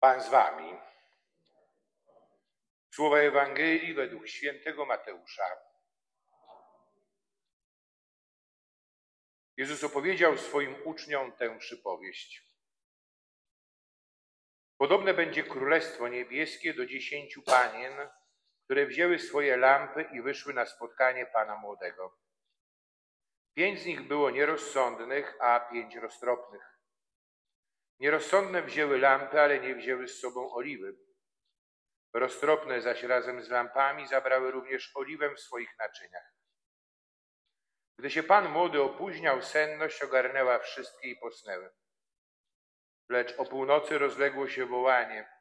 Pan z wami. Słowa Ewangelii według świętego Mateusza. Jezus opowiedział swoim uczniom tę przypowieść. Podobne będzie Królestwo Niebieskie do dziesięciu panien, które wzięły swoje lampy i wyszły na spotkanie Pana Młodego. Pięć z nich było nierozsądnych, a pięć roztropnych. Nierozsądne wzięły lampy, ale nie wzięły z sobą oliwy. Roztropne zaś razem z lampami zabrały również oliwę w swoich naczyniach. Gdy się pan młody opóźniał, senność ogarnęła wszystkie i posnęły. Lecz o północy rozległo się wołanie.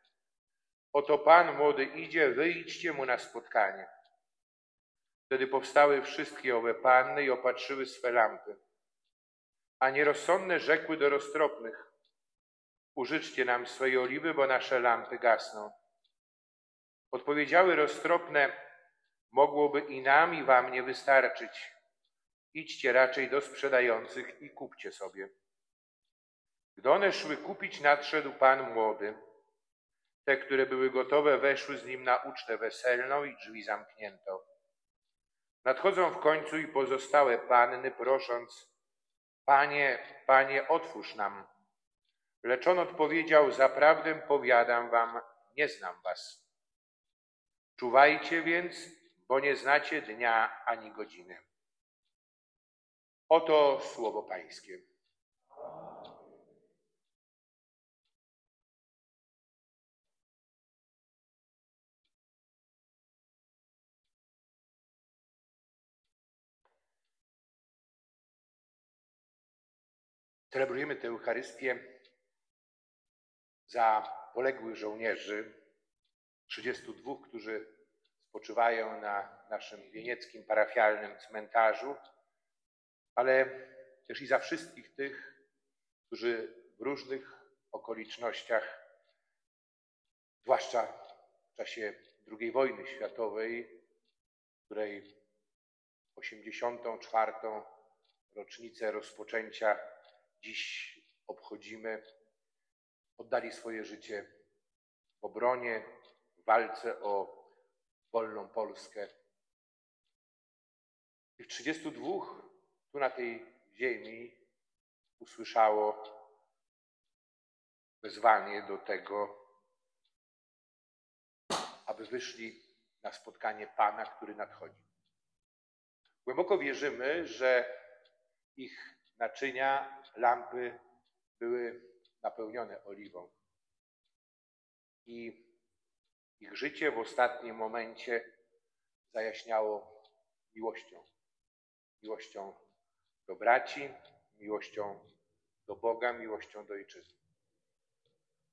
Oto pan młody idzie, wyjdźcie mu na spotkanie. Wtedy powstały wszystkie owe panny i opatrzyły swe lampy. A nierozsądne rzekły do roztropnych. Użyczcie nam swojej oliwy, bo nasze lampy gasną. Odpowiedziały roztropne, mogłoby i nam, i wam nie wystarczyć. Idźcie raczej do sprzedających i kupcie sobie. Gdy one szły kupić, nadszedł pan młody. Te, które były gotowe, weszły z nim na ucztę weselną i drzwi zamknięto. Nadchodzą w końcu i pozostałe panny, prosząc: Panie, panie, otwórz nam. Lecz on odpowiedział: Zaprawdę powiadam wam, nie znam was. Czuwajcie więc, bo nie znacie dnia ani godziny. Oto słowo Pańskie. Celebrujemy tę Eucharystię za poległych żołnierzy, 32, którzy spoczywają na naszym wienieckim parafialnym cmentarzu, ale też i za wszystkich tych, którzy w różnych okolicznościach, zwłaszcza w czasie II wojny światowej, której 84. rocznicę rozpoczęcia dziś obchodzimy, oddali swoje życie w obronie, w walce o wolną Polskę. Tych 32 tu na tej ziemi usłyszało wezwanie do tego, aby wyszli na spotkanie Pana, który nadchodzi. Głęboko wierzymy, że ich naczynia, lampy były napełnione oliwą. I ich życie w ostatnim momencie zajaśniało miłością. Miłością do braci, miłością do Boga, miłością do ojczyzny.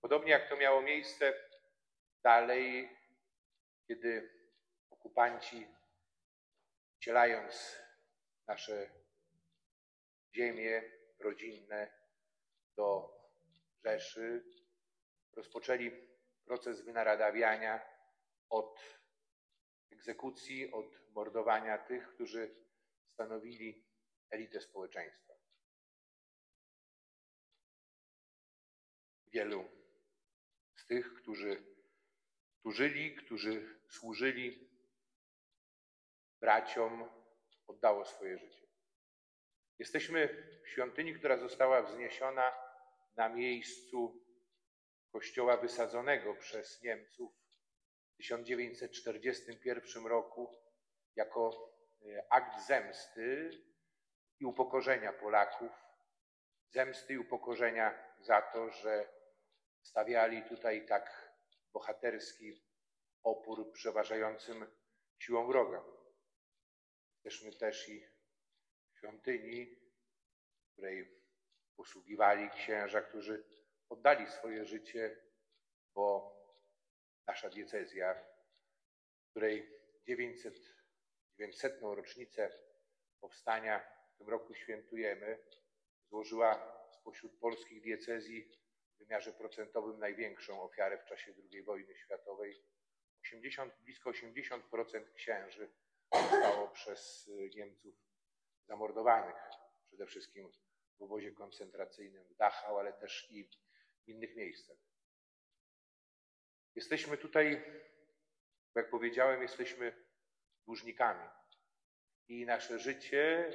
Podobnie jak to miało miejsce dalej, kiedy okupanci, wcielając nasze ziemie rodzinne do Rzeszy, rozpoczęli proces wynaradawiania od egzekucji, od mordowania tych, którzy stanowili elitę społeczeństwa. Wielu z tych, którzy tu żyli, którzy służyli braciom, oddało swoje życie. Jesteśmy w świątyni, która została wzniesiona na miejscu kościoła wysadzonego przez Niemców w 1941 roku jako e, akt zemsty i upokorzenia Polaków, zemsty i upokorzenia za to, że stawiali tutaj tak bohaterski opór przeważającym siłą wroga. Jesteśmy też i w świątyni, w której posługiwali księża, którzy oddali swoje życie, bo nasza diecezja, której 900, 900. rocznicę powstania w tym roku świętujemy, złożyła spośród polskich diecezji w wymiarze procentowym największą ofiarę w czasie II wojny światowej. 80, blisko 80% księży zostało przez Niemców zamordowanych, przede wszystkim w obozie koncentracyjnym w Dachau, ale też i w innych miejscach. Jesteśmy tutaj, jak powiedziałem, jesteśmy dłużnikami. I nasze życie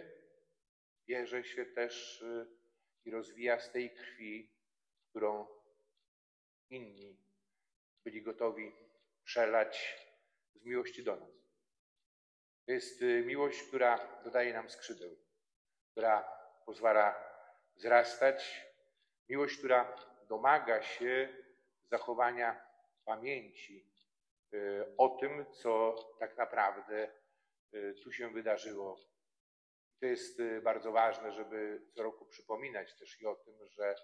bierze się też y, i rozwija z tej krwi, którą inni byli gotowi przelać z miłości do nas. To jest y, miłość, która dodaje nam skrzydeł, która pozwala wzrastać, miłość, która domaga się zachowania pamięci y, o tym, co tak naprawdę tu się wydarzyło. To jest bardzo ważne, żeby co roku przypominać też i o tym, że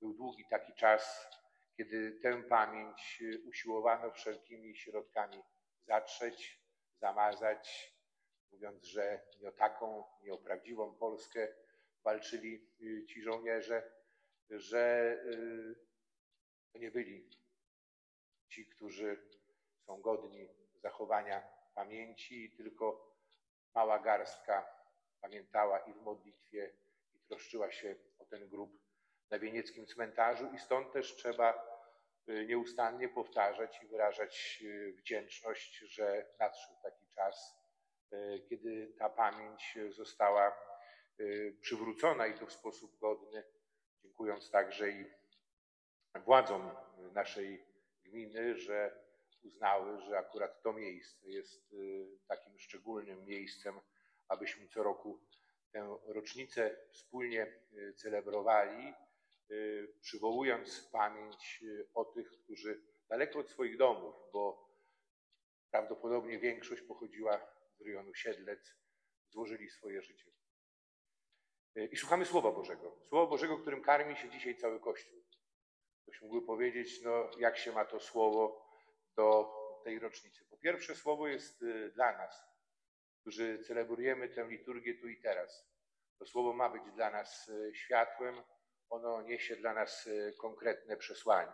był długi taki czas, kiedy tę pamięć usiłowano wszelkimi środkami zatrzeć, zamazać, mówiąc, że nie o taką, nie o prawdziwą Polskę walczyli y, ci żołnierze, że y, to nie byli ci, którzy są godni zachowania pamięci, tylko mała garstka pamiętała i w modlitwie, i troszczyła się o ten grób na wienieckim cmentarzu i stąd też trzeba y, nieustannie powtarzać i wyrażać y, wdzięczność, że nadszedł taki czas, y, kiedy ta pamięć została przywrócona i to w sposób godny, dziękując także i władzom naszej gminy, że uznały, że akurat to miejsce jest takim szczególnym miejscem, abyśmy co roku tę rocznicę wspólnie celebrowali Y, przywołując pamięć y, o tych, którzy daleko od swoich domów, bo prawdopodobnie większość pochodziła z rejonu Siedlec, złożyli swoje życie. Y, I słuchamy Słowa Bożego. Słowa Bożego, którym karmi się dzisiaj cały Kościół. Ktoś mógłby powiedzieć, no jak się ma to Słowo do tej rocznicy. Po pierwsze, Słowo jest dla nas, którzy celebrujemy tę liturgię tu i teraz. To Słowo ma być dla nas światłem, ono niesie dla nas y, konkretne przesłanie.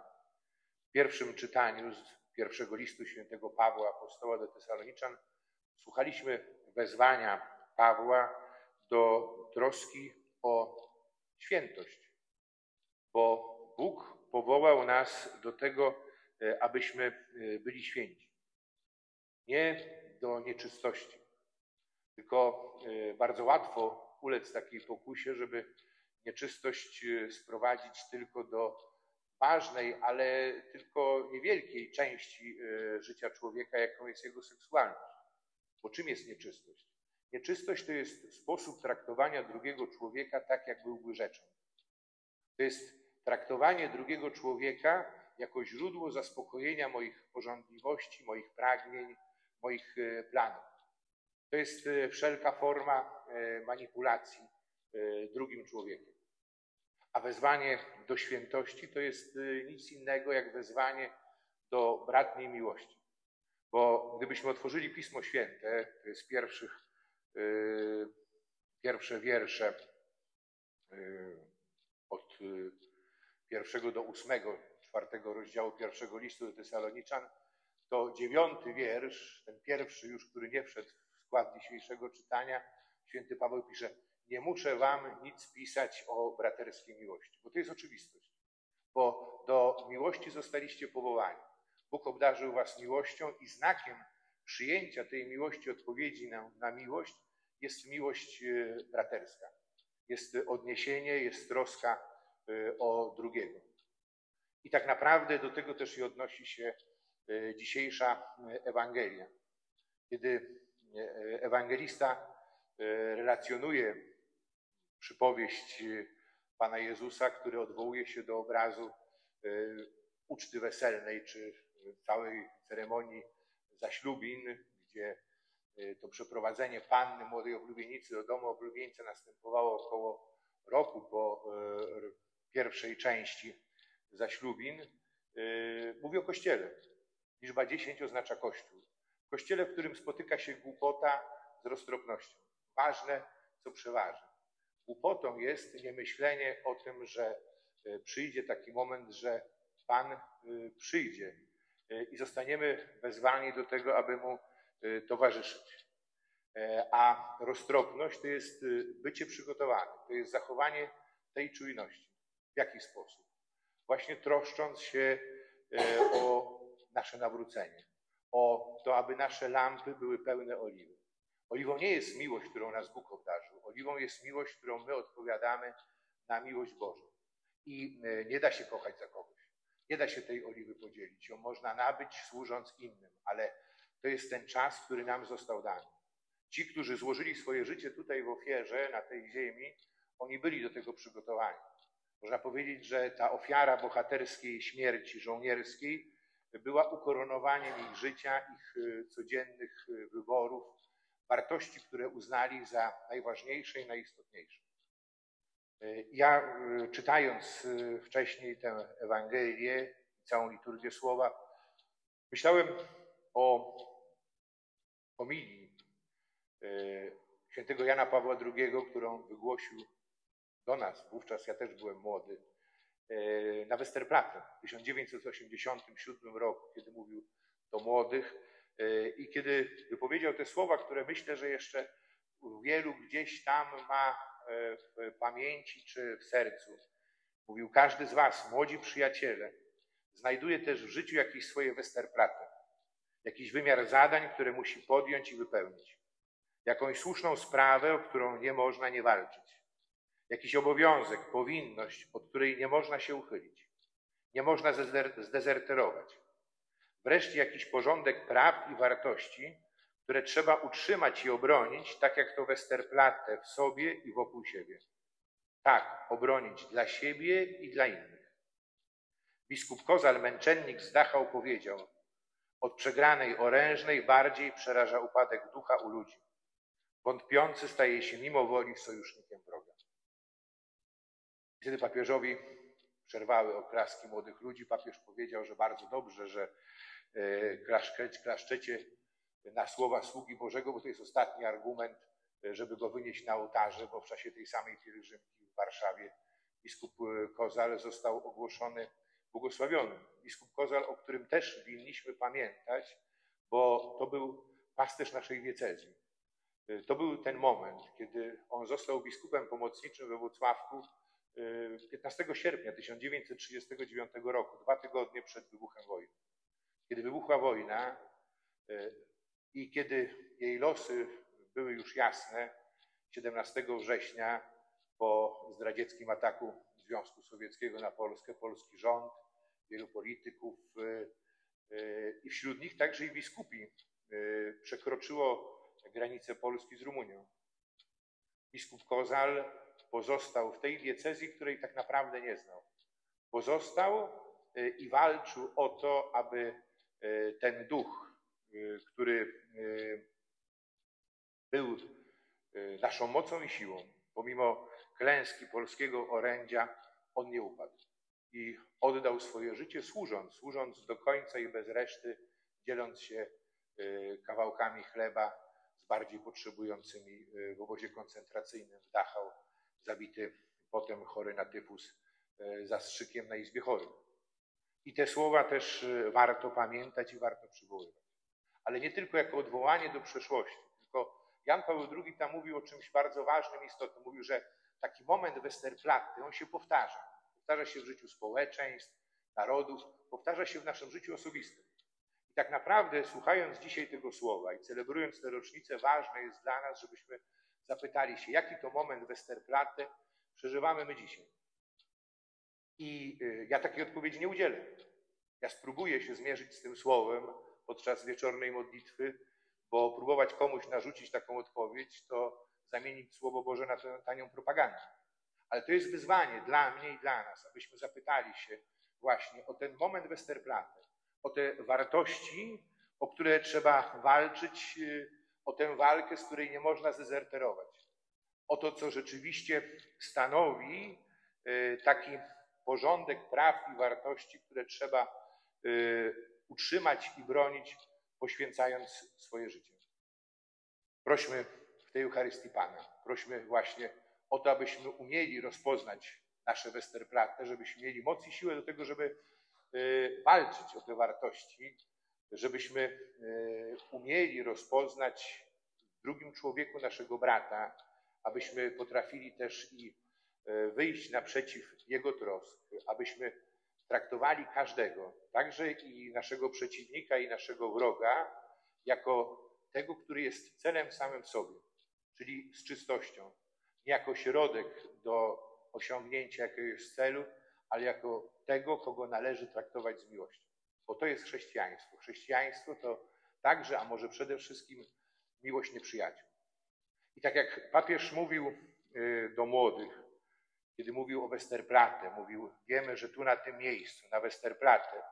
W pierwszym czytaniu z pierwszego listu świętego Pawła, apostoła do Tesaloniczan, słuchaliśmy wezwania Pawła do troski o świętość, bo Bóg powołał nas do tego, y, abyśmy y, byli święci. Nie do nieczystości, tylko bardzo łatwo ulec takiej pokusie, żeby nieczystość e, sprowadzić tylko do ważnej, ale tylko niewielkiej części e, życia człowieka, jaką jest jego seksualność. Bo czym jest nieczystość? Nieczystość to jest sposób traktowania drugiego człowieka tak, jak byłby rzeczą. To jest traktowanie drugiego człowieka jako źródło zaspokojenia moich porządliwości, moich pragnień, moich e, planów. To jest wszelka forma manipulacji drugim człowiekiem. A wezwanie do świętości to jest nic innego jak wezwanie do bratniej miłości. Bo gdybyśmy otworzyli Pismo Święte, jest pierwszych, pierwsze wiersze yy, od yy, pierwszego do ósmego, czwartego rozdziału pierwszego listu do Tesaloniczan, to dziewiąty wiersz, ten pierwszy już, który nie wszedł w skład dzisiejszego czytania, święty Paweł pisze, nie muszę wam nic pisać o braterskiej miłości, bo to jest oczywistość. Bo do miłości zostaliście powołani. Bóg obdarzył was miłością i znakiem przyjęcia tej miłości, odpowiedzi na, na miłość jest miłość e, braterska. Jest odniesienie, jest troska e, o drugiego. I tak naprawdę do tego też i odnosi się e, dzisiejsza Ewangelia. Kiedy ewangelista relacjonuje przypowieść y, Pana Jezusa, który odwołuje się do obrazu y, uczty weselnej, czy całej ceremonii zaślubin, gdzie y, to przeprowadzenie panny młodej oblubienicy do domu oblubieńca następowało około roku po pierwszej części zaślubin. Mówi o kościele. Liczba 10 oznacza kościół. Kościele, w którym spotyka się głupota z roztropnością. Ważne, co przeważa. Głupotą jest niemyślenie o tym, że e, przyjdzie taki moment, że Pan e, przyjdzie e, i zostaniemy wezwani do tego, aby Mu towarzyszyć. A roztropność to jest bycie przygotowanym, to jest zachowanie tej czujności. W jaki sposób? Właśnie troszcząc się o nasze nawrócenie, o to, aby nasze lampy były pełne oliwy. Oliwą nie jest miłość, którą nas Bóg obdarzył. Oliwą jest miłość, którą my odpowiadamy na miłość Bożą. I e, nie da się kochać za kogoś. Nie da się tej oliwy podzielić. Ją można nabyć służąc innym, ale to jest ten czas, który nam został dany. Ci, którzy złożyli swoje życie tutaj w ofierze, na tej ziemi, oni byli do tego przygotowani. Można powiedzieć, że ta ofiara bohaterskiej śmierci żołnierskiej była ukoronowaniem ich życia, ich e, codziennych e, wyborów, wartości, które uznali za najważniejsze i najistotniejsze. E, ja czytając wcześniej tę Ewangelię, całą liturgię słowa, myślałem o homilii świętego Jana Pawła II, którą wygłosił do nas, wówczas ja też byłem młody, e, na Westerplatte w 1987 roku, kiedy mówił do młodych e, i kiedy wypowiedział te słowa, które myślę, że jeszcze wielu gdzieś tam ma e, w pamięci czy w sercu. Mówił, każdy z was, młodzi przyjaciele, znajduje też w życiu jakieś swoje Westerplatte, jakiś wymiar zadań, które musi podjąć i wypełnić, jakąś słuszną sprawę, o którą nie można nie walczyć jakiś obowiązek, powinność, od której nie można się uchylić. Nie można zdezerterować. Wreszcie jakiś porządek praw i wartości, które trzeba utrzymać i obronić, tak jak to Westerplatte w sobie i wokół siebie. Tak, obronić dla siebie i dla innych. Biskup Kozal, męczennik z Dachau, powiedział: Od przegranej orężnej bardziej przeraża upadek ducha u ludzi. Wątpiący staje się mimo woli sojusznikiem wroga. Kiedy papieżowi przerwały oklaski młodych ludzi, papież powiedział, że bardzo dobrze, że e, klaszczecie na słowa sługi Bożego, bo to jest ostatni argument, e, żeby go wynieść na ołtarze, bo w czasie tej samej pielgrzymki w Warszawie biskup e, Kozal został ogłoszony błogosławionym. Biskup Kozal, o którym też winniśmy pamiętać, bo to był pasterz naszej diecezji. To był ten moment, kiedy on został biskupem pomocniczym we Włocławku 15 sierpnia 1939 roku, dwa tygodnie przed wybuchem wojny. Kiedy wybuchła wojna e, i kiedy jej losy były już jasne, 17 września po zdradzieckim ataku Związku Sowieckiego na Polskę, polski rząd, wielu polityków e, e, i wśród nich także i biskupi przekroczyło granicę Polski z Rumunią. Biskup Kozal pozostał w tej diecezji, której tak naprawdę nie znał. Pozostał y, i walczył o to, aby y, ten duch, y, który był naszą mocą i siłą, pomimo klęski polskiego orędzia, on nie upadł. I oddał swoje życie służąc, służąc do końca i bez reszty, dzieląc się kawałkami chleba z bardziej potrzebującymi w obozie koncentracyjnym w Dachau zabity potem chory na tyfus zastrzykiem na izbie chorym. I te słowa też warto pamiętać i warto przywoływać. Ale nie tylko jako odwołanie do przeszłości, tylko Jan Paweł II tam mówił o czymś bardzo ważnym, istotnym. Mówił, że taki moment Westerplatte, on się powtarza. Powtarza się w życiu społeczeństw, narodów, powtarza się w naszym życiu osobistym. I tak naprawdę, słuchając dzisiaj tego słowa i celebrując tę rocznicę, ważne jest dla nas, żebyśmy zapytali się, jaki to moment Westerplatte przeżywamy my dzisiaj. I y, ja takiej odpowiedzi nie udzielę. Ja spróbuję się zmierzyć z tym słowem podczas wieczornej modlitwy, bo próbować komuś narzucić taką odpowiedź, to zamienić Słowo Boże na tanią propagandę. Ale to jest wyzwanie dla mnie i dla nas, abyśmy zapytali się właśnie o ten moment Westerplatte, o te wartości, o które trzeba walczyć y, o tę walkę, z której nie można zezerterować, o to, co rzeczywiście stanowi y, taki porządek praw i wartości, które trzeba y, utrzymać i bronić, poświęcając swoje życie. Prośmy w tej Eucharystii Pana, prośmy właśnie o to, abyśmy umieli rozpoznać nasze Westerplatte, żebyśmy mieli moc i siłę do tego, żeby y, walczyć o te wartości, żebyśmy e, umieli rozpoznać w drugim człowieku naszego brata, abyśmy potrafili też i e, wyjść naprzeciw jego trosk, abyśmy traktowali każdego, także i naszego przeciwnika, i naszego wroga, jako tego, który jest celem samym sobie, czyli z czystością. Nie jako środek do osiągnięcia jakiegoś celu, ale jako tego, kogo należy traktować z miłością. Bo to jest chrześcijaństwo. Chrześcijaństwo to także, a może przede wszystkim miłość nieprzyjaciół. I tak jak papież mówił y, do młodych, kiedy mówił o Westerplatte, mówił, wiemy, że tu na tym miejscu, na Westerplatte,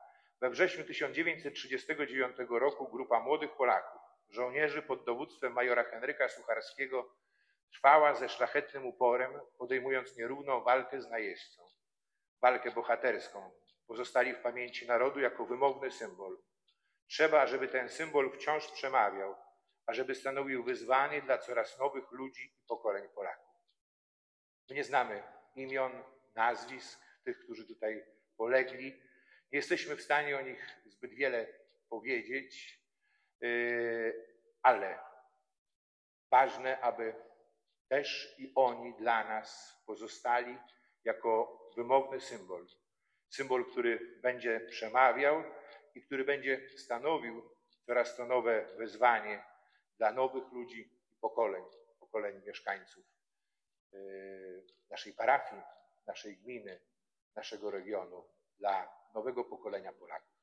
we wrześniu 1939 roku grupa młodych Polaków, żołnierzy pod dowództwem majora Henryka Sucharskiego, trwała ze szlachetnym uporem, podejmując nierówną walkę z najeźdźcą. Walkę bohaterską, pozostali w pamięci narodu jako wymowny symbol. Trzeba, żeby ten symbol wciąż przemawiał, ażeby stanowił wyzwanie dla coraz nowych ludzi i pokoleń Polaków. My nie znamy imion, nazwisk tych, którzy tutaj polegli. Nie jesteśmy w stanie o nich zbyt wiele powiedzieć, yy, ale ważne, aby też i oni dla nas pozostali jako wymowny symbol. Symbol, który będzie przemawiał i który będzie stanowił coraz to nowe wyzwanie dla nowych ludzi i pokoleń, pokoleń mieszkańców naszej parafii, naszej gminy, naszego regionu, dla nowego pokolenia Polaków.